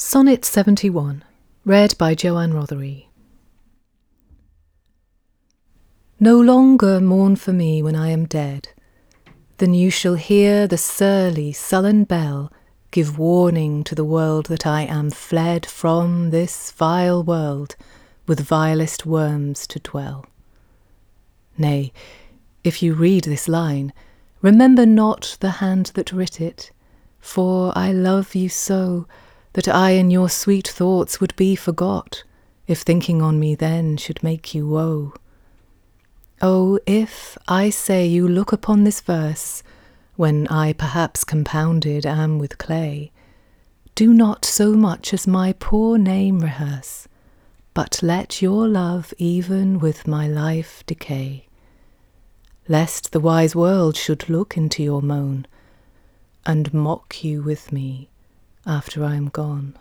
Sonnet 71, read by Joanne Rothery. No longer mourn for me when I am dead. Then you shall hear the surly, sullen bell give warning to the world that I am fled from this vile world with vilest worms to dwell. Nay, if you read this line, remember not the hand that writ it, for I love you so that I in your sweet thoughts would be forgot, if thinking on me then should make you woe. Oh, if, I say, you look upon this verse, when I perhaps compounded am with clay, do not so much as my poor name rehearse, but let your love even with my life decay. Lest the wise world should look into your moan, and mock you with me after I am gone.